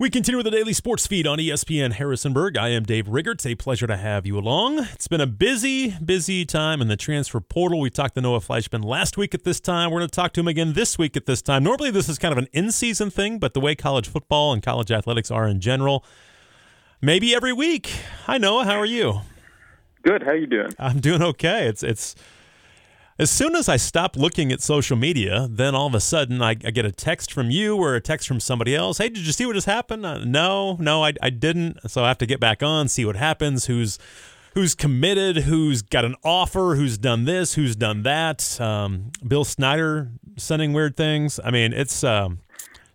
We continue with the daily sports feed on ESPN Harrisonburg. I am Dave Rigger. It's a pleasure to have you along. It's been a busy, busy time in the transfer portal. We talked to Noah Fleischman last week at this time. We're going to talk to him again this week at this time. Normally, this is kind of an in season thing, but the way college football and college athletics are in general, maybe every week. Hi, Noah. How are you? Good. How are you doing? I'm doing okay. It's, it's, as soon as I stop looking at social media, then all of a sudden I, I, get a text from you or a text from somebody else. Hey, did you see what just happened? Uh, no, no, I, I didn't. So I have to get back on, see what happens, who's who's committed, who's got an offer, who's done this, who's done that. Um, Bill Snyder sending weird things. I mean, it's um,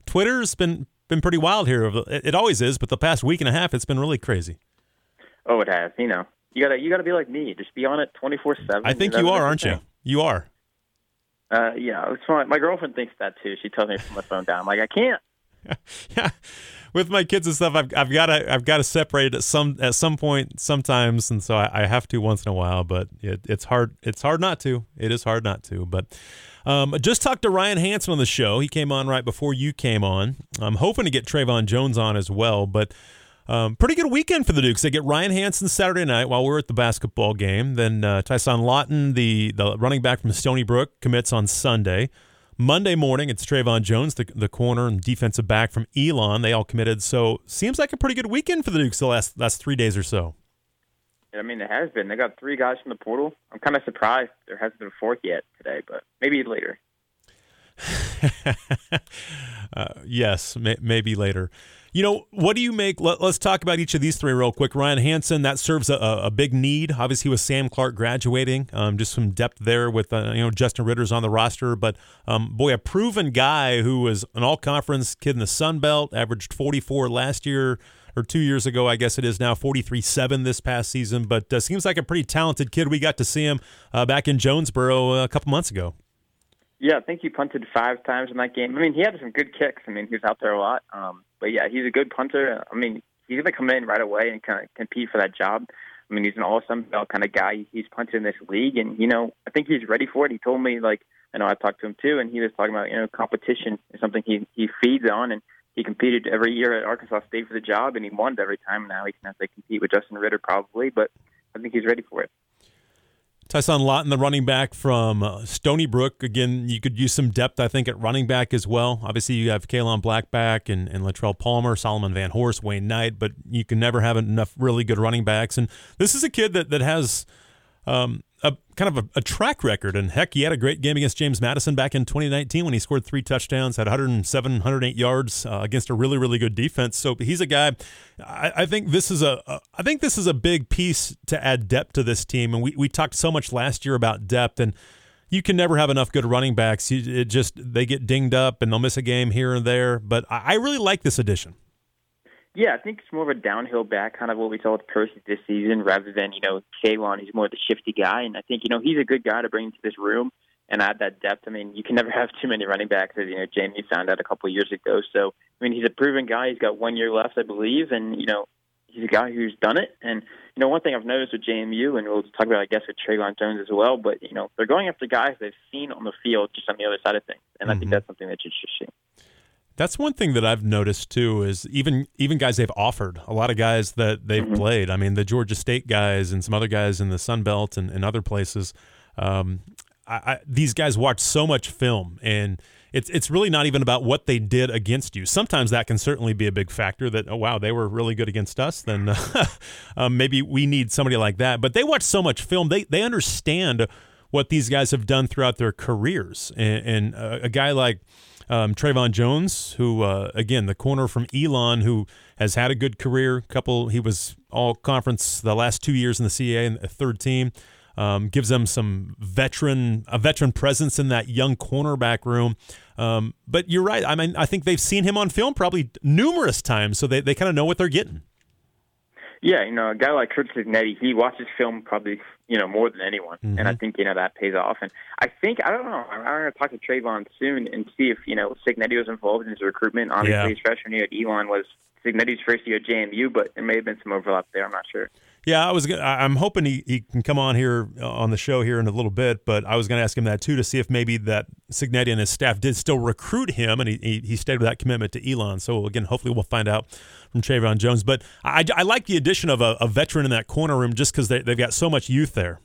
Twitter's been been pretty wild here. It, it always is, but the past week and a half, it's been really crazy. Oh, it has. You know, you gotta you gotta be like me. Just be on it twenty four seven. I think you are, aren't you? You are. Uh, yeah, it's fine. My girlfriend thinks that too. She tells me to put my phone down. I'm like, I can't. yeah, with my kids and stuff, I've I've got to I've got to separate at some at some point sometimes, and so I, I have to once in a while. But it, it's hard. It's hard not to. It is hard not to. But um, just talked to Ryan Hansen on the show. He came on right before you came on. I'm hoping to get Trayvon Jones on as well, but. Um, pretty good weekend for the Dukes. They get Ryan Hansen Saturday night while we're at the basketball game. Then uh, Ty Son Lawton, the, the running back from Stony Brook, commits on Sunday. Monday morning, it's Trayvon Jones, the, the corner and defensive back from Elon. They all committed. So seems like a pretty good weekend for the Dukes the last last three days or so. I mean, it has been. They got three guys from the portal. I'm kind of surprised there hasn't been a fourth yet today, but maybe later. uh, yes, may, maybe later. You know, what do you make? Let, us talk about each of these three real quick. Ryan Hansen, that serves a, a big need. Obviously, with Sam Clark graduating, um, just some depth there with uh, you know Justin Ritter's on the roster, but um, boy, a proven guy who was an All-Conference kid in the Sun Belt, averaged 44 last year or two years ago, I guess it is now 43-7 this past season. But uh, seems like a pretty talented kid. We got to see him uh, back in Jonesboro uh, a couple months ago. Yeah, I think he punted five times in that game. I mean, he had some good kicks. I mean, he was out there a lot. Um, but yeah, he's a good punter. I mean, he's going to come in right away and kind of compete for that job. I mean, he's an Sun Belt kind of guy. He's punted in this league, and you know, I think he's ready for it. He told me like, I know I talked to him too, and he was talking about you know, competition is something he he feeds on, and he competed every year at Arkansas State for the job, and he won every time. Now he can have to compete with Justin Ritter probably, but I think he's ready for it. Ty Son Lawton, the running back from uh, Stony Brook. Again, you could use some depth, I think, at running back as well. Obviously, you have Kaelon Blackback and, and Latrele Palmer, Solomon Vanhorse, Wayne Knight, but you can never have enough really good running backs. And this is a kid that, that has um, a kind of a, a, track record. And heck, he had a great game against James Madison back in 2019 when he scored three touchdowns, had 107, 108 yards uh, against a really, really good defense. So he's a guy. I, I think this is a, a. I think this is a big piece to add depth to this team. And we we talked so much last year about depth and. You can never have enough good running backs. it just they get dinged up and they'll miss a game here and there. But I, I really like this addition. Yeah, I think it's more of a downhill back, kind of what we saw with Percy this season, rather than you know Kaelon. He's more of the shifty guy, and I think you know he's a good guy to bring into this room and add that depth. I mean, you can never have too many running backs, as you know JMU found out a couple of years ago. So I mean, he's a proven guy. He's got one year left, I believe, and you know he's a guy who's done it. And you know, one thing I've noticed with JMU, and we'll talk about, I guess, with Trayvon Jones as well. But you know, they're going after guys they've seen on the field, just on the other side of things, and mm-hmm. I think mm-hmm. that's something that you should see. That's one thing that I've noticed too is even even guys they've offered a lot of guys that they've mm-hmm. played. I mean, the Georgia State guys and some other guys in the Sun Belt and, and other places. Um, I, I, these guys watch so much film, and it's it's really not even about what they did against you. Sometimes that can certainly be a big factor. That oh wow, they were really good against us. Then um, maybe we need somebody like that. But they watch so much film, they they understand what these guys have done throughout their careers, and, and uh, a guy like um, Trayvon Jones, who uh, again the corner from Elon, who has had a good career. Couple, he was all conference the last two years in the CAA and the third team. Um, gives them some veteran a veteran presence in that young cornerback room. Um, but you're right. I mean, I think they've seen him on film probably numerous times, so they, they kind of know what they're getting. Yeah, you know, a guy like Curt Cignetti, he watches film probably, you know, more than anyone, mm-hmm. and I think you know that pays off. And I think I don't know. I'm, going to talk to Trayvon soon and see if you know Cignetti was involved in his recruitment. Obviously, yeah. his freshman year at Elon was Cignetti's first year at JMU, but there may have been some overlap there. I'm not sure. Yeah, I was. I'm hoping he, he can come on here uh, on the show here in a little bit, but I was going to ask him that too to see if maybe that Cignetti and his staff did still recruit him, and he, he, he stayed with that commitment to Elon. So again, hopefully we'll find out from Trayvon Jones. But I, I like the addition of a, a veteran in that corner room just because they, they've got so much youth there.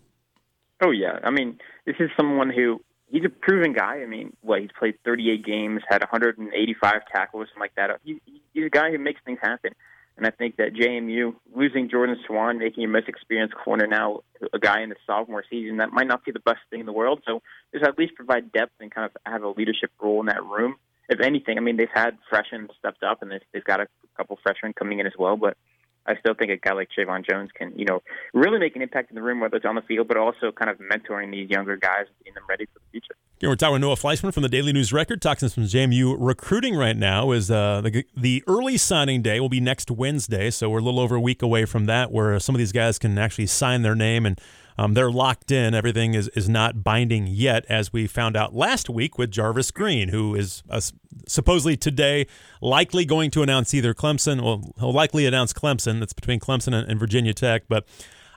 Oh yeah, I mean this is someone who he's a proven guy. I mean, what he's played 38 games, had 185 tackles, something like that. He, he's a guy who makes things happen. And I think that JMU losing Jordan Swann, making a most experienced corner now, a guy in the sophomore season, that might not be the best thing in the world. So just at least provide depth and kind of have a leadership role in that room. If anything, I mean, they've had freshmen stepped up, and they've, got a couple freshmen coming in as well. But I still think a guy like Trayvon Jones can, you know, really make an impact in the room, whether it's on the field, but also kind of mentoring these younger guys and getting them ready for the future. We're talking with Noah Fleischman from the Daily News Record, talking some JMU recruiting right now. Is uh, the the early signing day will be next Wednesday, so we're a little over a week away from that, where some of these guys can actually sign their name and um, they're locked in. Everything is, is not binding yet, as we found out last week with Jarvis Green, who is uh, supposedly today likely going to announce either Clemson, well, he'll likely announce Clemson. That's between Clemson and, and Virginia Tech. But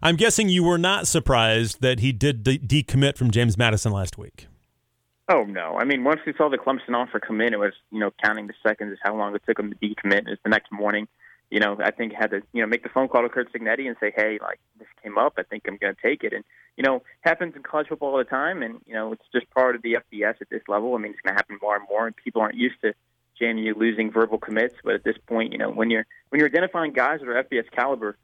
I'm guessing you were not surprised that he did de- decommit from James Madison last week. Oh no! I mean, once we saw the Clemson offer come in, it was you know counting the seconds is how long it took him to decommit. It was the next morning you know, I think had to, you know, make the phone call to Curt Cignetti and say, hey, like this came up. I think I'm going to take it. And, you know, happens in college football all the time. And, you know, it's just part of the FBS at this level. I mean, it's going to happen more and more. And people aren't used to JMU losing verbal commits. But at this point, you know, when you're when you're identifying guys that are FBS caliber,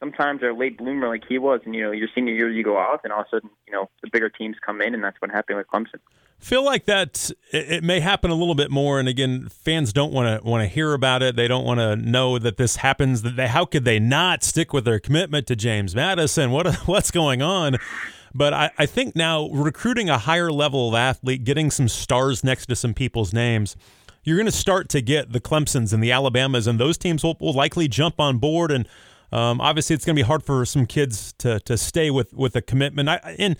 sometimes they're a late bloomer like he was. And, you know, your senior year, you go off, and all of a sudden, you know, the bigger teams come in. And that's what happened with Clemson feel like that it, may happen a little bit more and again fans don't want to want to hear about it. They don't want to know that this happens that they how could they not stick with their commitment to James Madison? What what's going on? But I, I think now recruiting a higher level of athlete getting some stars next to some people's names you're going to start to get the Clemsons and the Alabamas and those teams will, will likely jump on board and um, obviously it's going to be hard for some kids to to stay with with a commitment. I, and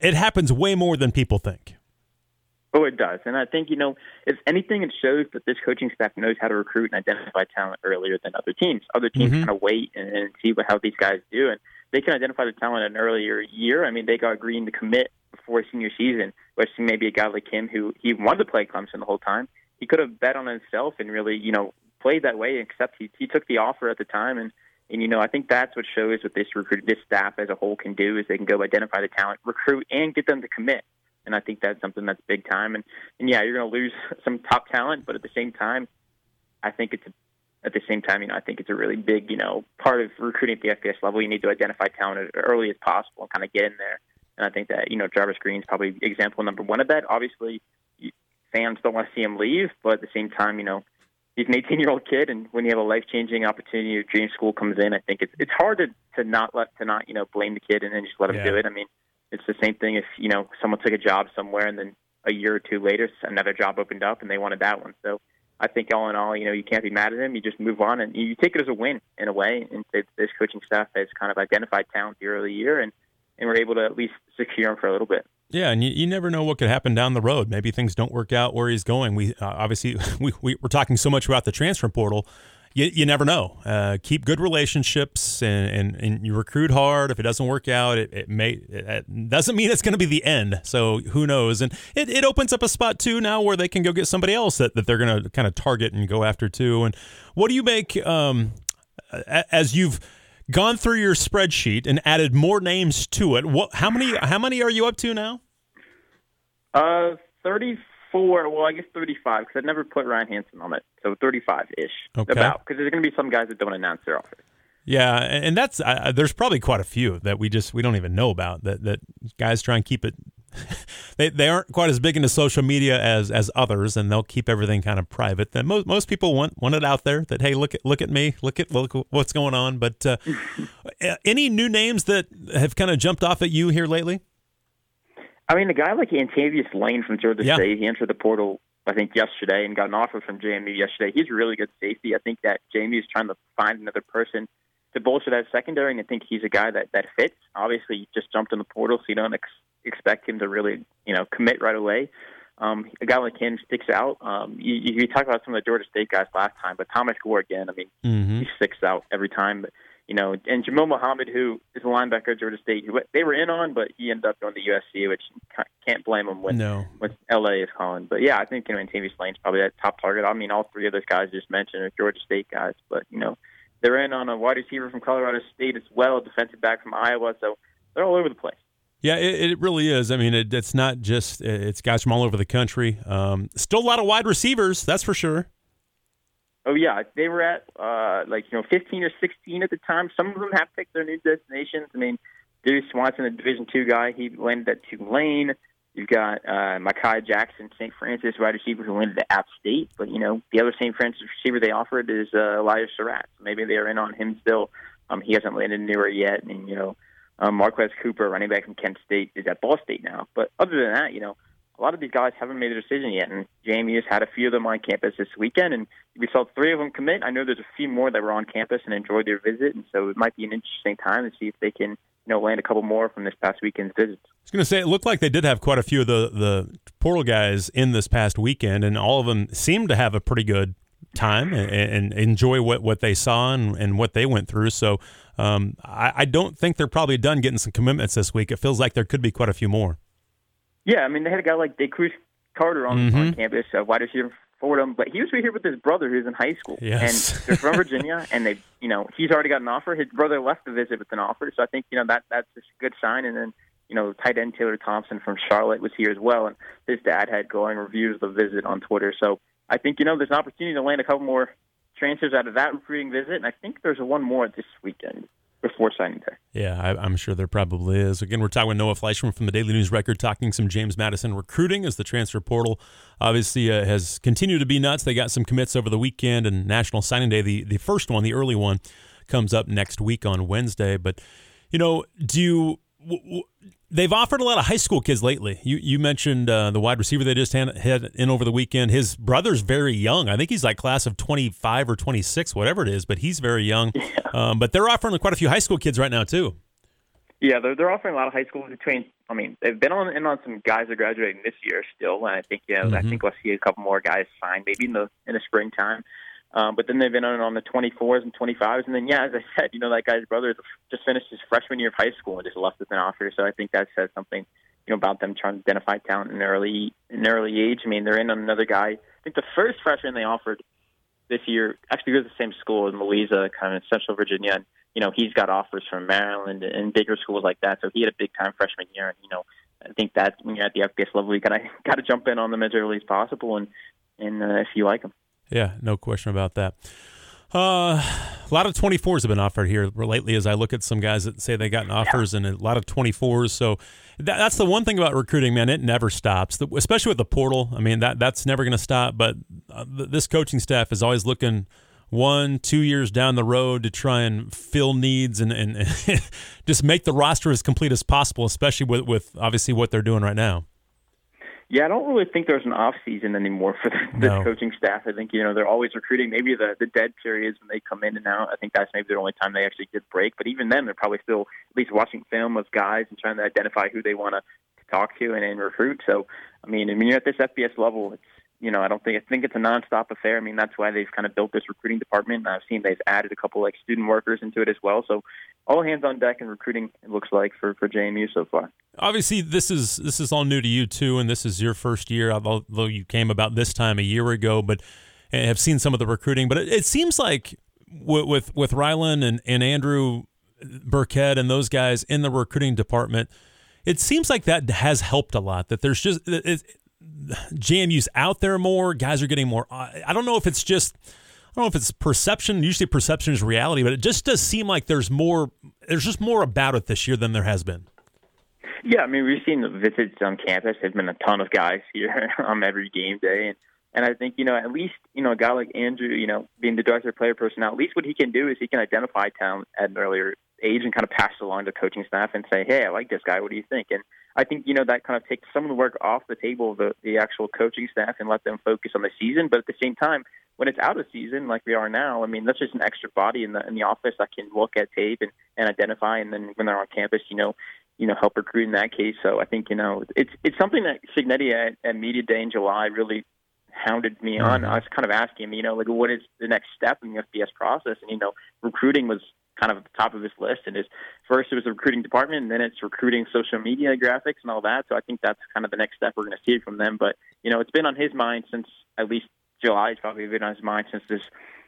it happens way more than people think Oh, it does. And I think, you know, if anything, it shows that this coaching staff knows how to recruit and identify talent earlier than other teams. Other teams mm-hmm. kind of wait and, and see what, how these guys do. And they can identify the talent in an earlier year. I mean, they got Green to commit before senior season, which maybe a guy like him who he wanted to play Clemson the whole time. He could have bet on himself and really, you know, played that way, except he, he took the offer at the time. And, and, you know, I think that's what shows what this recruit, this staff as a whole can do is they can go identify the talent, recruit, and get them to commit and I think that's something that's big time. And and yeah, you're going to lose some top talent, but at the same time, I think it's a, at the same time, you know, I think it's a really big, you know, part of recruiting at the FBS level. You need to identify talent as early as possible and kind of get in there. And I think that you know Jarvis Green's probably example number one of that. Obviously, fans don't want to see him leave, but at the same time, you know, he's an 18 year old kid, and when you have a life changing opportunity, your dream school comes in. I think it's it's hard to to not let to not you know blame the kid and then just let him yeah. do it. I mean, it's the same thing if you know someone took a job somewhere and then a year or two later another job opened up and they wanted that one. So I think all in all, you know, you can't be mad at him. You just move on and you take it as a win in a way. And this coaching staff has kind of identified talent the early year and and we're able to at least secure him for a little bit. Yeah, and you, you never know what could happen down the road. Maybe things don't work out where he's going. We uh, obviously we, we we're talking so much about the transfer portal you, you never know. Uh, keep good relationships and, and, and, you recruit hard. If it doesn't work out, it, it may it doesn't mean it's going to be the end. So who knows? And it, it opens up a spot too now where they can go get somebody else that, that they're going to kind of target and go after too. And what do you make um, as you've gone through your spreadsheet and added more names to it? What how many how many are you up to now? Uh, thirty four. Well, I guess thirty-five because I never put Ryan Hansen on it, so thirty-five ish. Okay. About because there's going to be some guys that don't announce their offer. Yeah, and that's uh, there's probably quite a few that we just we don't even know about that that guys try and keep it. they they aren't quite as big into social media as as others, and they'll keep everything kind of private. That most most people want want it out there. That hey, look at look at me, look at look what's going on. But uh, any new names that have kind of jumped off at you here lately? I mean, a guy like Antavious Lane from Georgia yeah. State, he entered the portal, I think, yesterday and got an offer from JMU yesterday. He's a really good safety. I think that JMU is trying to find another person to bolster that secondary, and I think he's a guy that, that fits. Obviously, he just jumped in the portal, so you don't ex- expect him to really, you know, commit right away. Um, a guy like him sticks out. Um, you, you talked about some of the Georgia State guys last time, but Thomas Gore again. I mean, mm-hmm. he sticks out every time. But you know, and Jamil Muhammad, who is a linebacker at Georgia State, who they were in on, but he ended up going to USC, which can't blame him when no. what LA is calling. But yeah, I think you know, Tavious Lane's probably that top target. I mean, all three of those guys just mentioned are Georgia State guys, but you know, they're in on a wide receiver from Colorado State as well, a defensive back from Iowa, so they're all over the place. Yeah, it, it really is. I mean, it, it's not just it's guys from all over the country. Um, still a lot of wide receivers, that's for sure. Oh yeah, they were at uh, like you know 15 or 16 at the time. Some of them have picked their new destinations. I mean, Deuce Swanson, the Division two guy, he landed at Tulane. You've got uh, Micaiah Jackson, St. Francis wide receiver who landed at App State. But you know, the other St. Francis receiver they offered is uh, Elijah Surratt. So maybe they're in on him still. Um, he hasn't landed anywhere yet, and you know, um, Marquez Cooper, running back from Kent State, is at Ball State now. But other than that, you know, a lot of these guys haven't made a decision yet, and JMU has had a few of them on campus this weekend, and we saw three of them commit. I know there's a few more that were on campus and enjoyed their visit, and so it might be an interesting time to see if they can, you know, land a couple more from this past weekend's visits. I was going to say it looked like they did have quite a few of the the portal guys in this past weekend, and all of them seemed to have a pretty good time and, and enjoy what, what they saw and, and what they went through. So um, I, I don't think they're probably done getting some commitments this week. It feels like there could be quite a few more. Yeah, I mean they had a guy like DeCruz Carter on, mm-hmm. on campus, a wide receiver for them, but he was right here with his brother who's in high school, yes. and they're from Virginia, and they, you know, he's already got an offer. His brother left the visit with an offer, so I think you know that that's a good sign. And then you know, tight end Taylor Thompson from Charlotte was here as well, and his dad had glowing reviews of the visit on Twitter. So I think you know there's an opportunity to land a couple more transfers out of that recruiting visit, and I think there's one more this weekend before signing day. Yeah, I, am sure there probably is. Again, we're talking with Noah Fleischman from the Daily News Record, talking some James Madison recruiting as the transfer portal obviously uh, has continued to be nuts. They got some commits over the weekend and National Signing Day. The the first one, the early one, comes up next week on Wednesday. But you know, do you? W- w- they've offered a lot of high school kids lately. You you mentioned uh, the wide receiver they just had, had, in over the weekend. His brother's very young. I think he's like class of 25 or 26, whatever it is, but he's very young. Yeah. Um, but they're offering quite a few high school kids right now too. Yeah, they're they're offering a lot of high school between. I mean, they've been on in on some guys that are graduating this year still, and I think yeah, mm-hmm. I think we'll see a couple more guys sign maybe in the in the springtime. Um, but then they've been on on the 24s and 25s, and then yeah, as I said, you know that guy's brother just finished his freshman year of high school and just left with an offer. So I think that says something, you know, about them trying to identify talent in early in early age. I mean, they're in on another guy. I think the first freshman they offered this year actually goes to the same school as Louisa, kind of in Central Virginia. And, you know, he's got offers from Maryland and bigger schools like that. So he had a big time freshman year, and you know, I think that when you're at the FBS level, you gotta gotta jump in on them as early as possible, and and uh, if you like them. Yeah, no question about that. Uh, a lot of 24s have been offered here lately as I look at some guys that say they gotten offers and a lot of 24s. So that, that's the one thing about recruiting, man. It never stops, especially with the portal. I mean, that that's never going to stop. But uh, this coaching staff is always looking one, two years down the road to try and fill needs and, and just make the roster as complete as possible, especially with, with obviously what they're doing right now. Yeah, I don't really think there's an off season anymore for the, the no. coaching staff. I think you know they're always recruiting. Maybe the the dead periods when they come in and out. I think that's maybe the only time they actually get break. But even then, they're probably still at least watching film of guys and trying to identify who they want to talk to and, and recruit. So, I mean, I mean, you're at this FBS level. It's you know, I don't think I think it's a nonstop affair. I mean, that's why they've kind of built this recruiting department. I've seen they've added a couple like student workers into it as well. So all hands on deck in recruiting. It looks like for for JMU so far. Obviously, this is this is all new to you too, and this is your first year. Although you came about this time a year ago, but have seen some of the recruiting. But it, it seems like with with, with Rylan and and Andrew Burkett and those guys in the recruiting department. It seems like that has helped a lot. That there's just it, JMU's out there more. Guys are getting more. I don't know if it's just. I don't know if it's perception. Usually, perception is reality, but it just does seem like there's more. There's just more about it this year than there has been. Yeah, I mean, we've seen the visits on campus. There's been a ton of guys here on every game day, and and I think you know at least you know a guy like Andrew, you know, being the director of player personnel, at least what he can do is he can identify talent at an earlier age and kind of pass it along to coaching staff and say, hey, I like this guy. What do you think? And I think you know that kind of takes some of the work off the table of the, the actual coaching staff and let them focus on the season. But at the same time, when it's out of season like we are now, I mean that's just an extra body in the in the office that can look at tape and, and identify, and then when they're on campus, you know, you know, help recruit in that case. So I think you know it's it's something that Cignetti at, at media day in July really hounded me on. Mm-hmm. I was kind of asking him, you know, like what is the next step in the FBS process, and you know, recruiting was kind of at the top of his list. And his first it was the recruiting department, and then it's recruiting social media graphics and all that. So I think that's kind of the next step we're going to see from them. But you know, it's been on his mind since at least July. It's probably been on his mind since this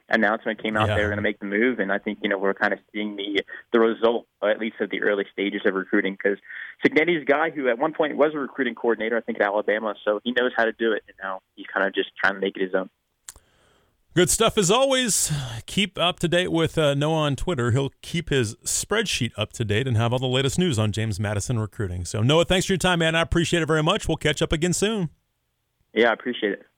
announcement came out. Yeah. They were going to make the move, and I think you know we're kind of seeing the the result, at least at the early stages of recruiting. Because Cignetti's a guy who at one point was a recruiting coordinator, I think at Alabama, so he knows how to do it, and now he's kind of just trying to make it his own. Good stuff as always. Keep up to date with uh, Noah on Twitter. He'll keep his spreadsheet up to date and have all the latest news on James Madison recruiting. So, Noah, thanks for your time, man. I appreciate it very much. We'll catch up again soon. Yeah, I appreciate it.